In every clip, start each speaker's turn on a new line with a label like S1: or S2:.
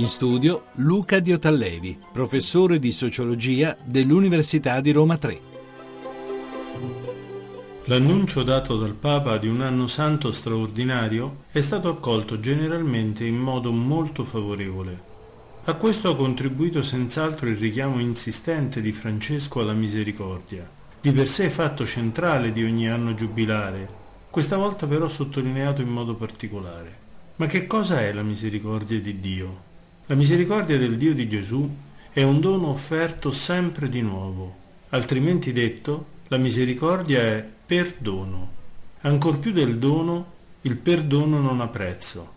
S1: In studio Luca Diotallevi, professore di sociologia dell'Università di Roma 3.
S2: L'annuncio dato dal Papa di un anno santo straordinario è stato accolto generalmente in modo molto favorevole. A questo ha contribuito senz'altro il richiamo insistente di Francesco alla misericordia di per sé fatto centrale di ogni anno giubilare, questa volta però sottolineato in modo particolare. Ma che cosa è la misericordia di Dio? La misericordia del Dio di Gesù è un dono offerto sempre di nuovo, altrimenti detto, la misericordia è perdono. Ancor più del dono, il perdono non ha prezzo.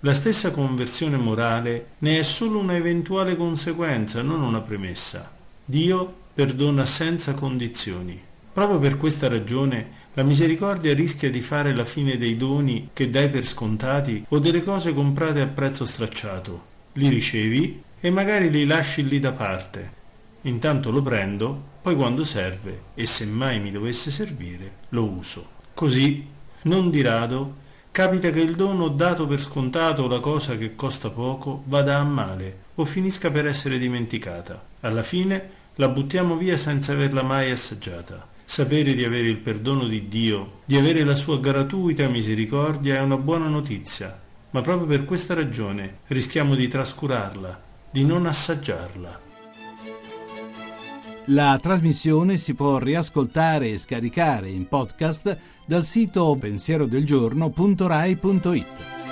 S2: La stessa conversione morale ne è solo una eventuale conseguenza, non una premessa. Dio perdona senza condizioni. Proprio per questa ragione la misericordia rischia di fare la fine dei doni che dai per scontati o delle cose comprate a prezzo stracciato. Li ricevi e magari li lasci lì da parte. Intanto lo prendo, poi quando serve, e se mai mi dovesse servire, lo uso. Così, non di rado, capita che il dono dato per scontato o la cosa che costa poco vada a male o finisca per essere dimenticata. Alla fine la buttiamo via senza averla mai assaggiata. Sapere di avere il perdono di Dio, di avere la sua gratuita misericordia è una buona notizia, ma proprio per questa ragione rischiamo di trascurarla, di non assaggiarla.
S1: La trasmissione si può riascoltare e scaricare in podcast dal sito pensierodelgiorno.rai.it.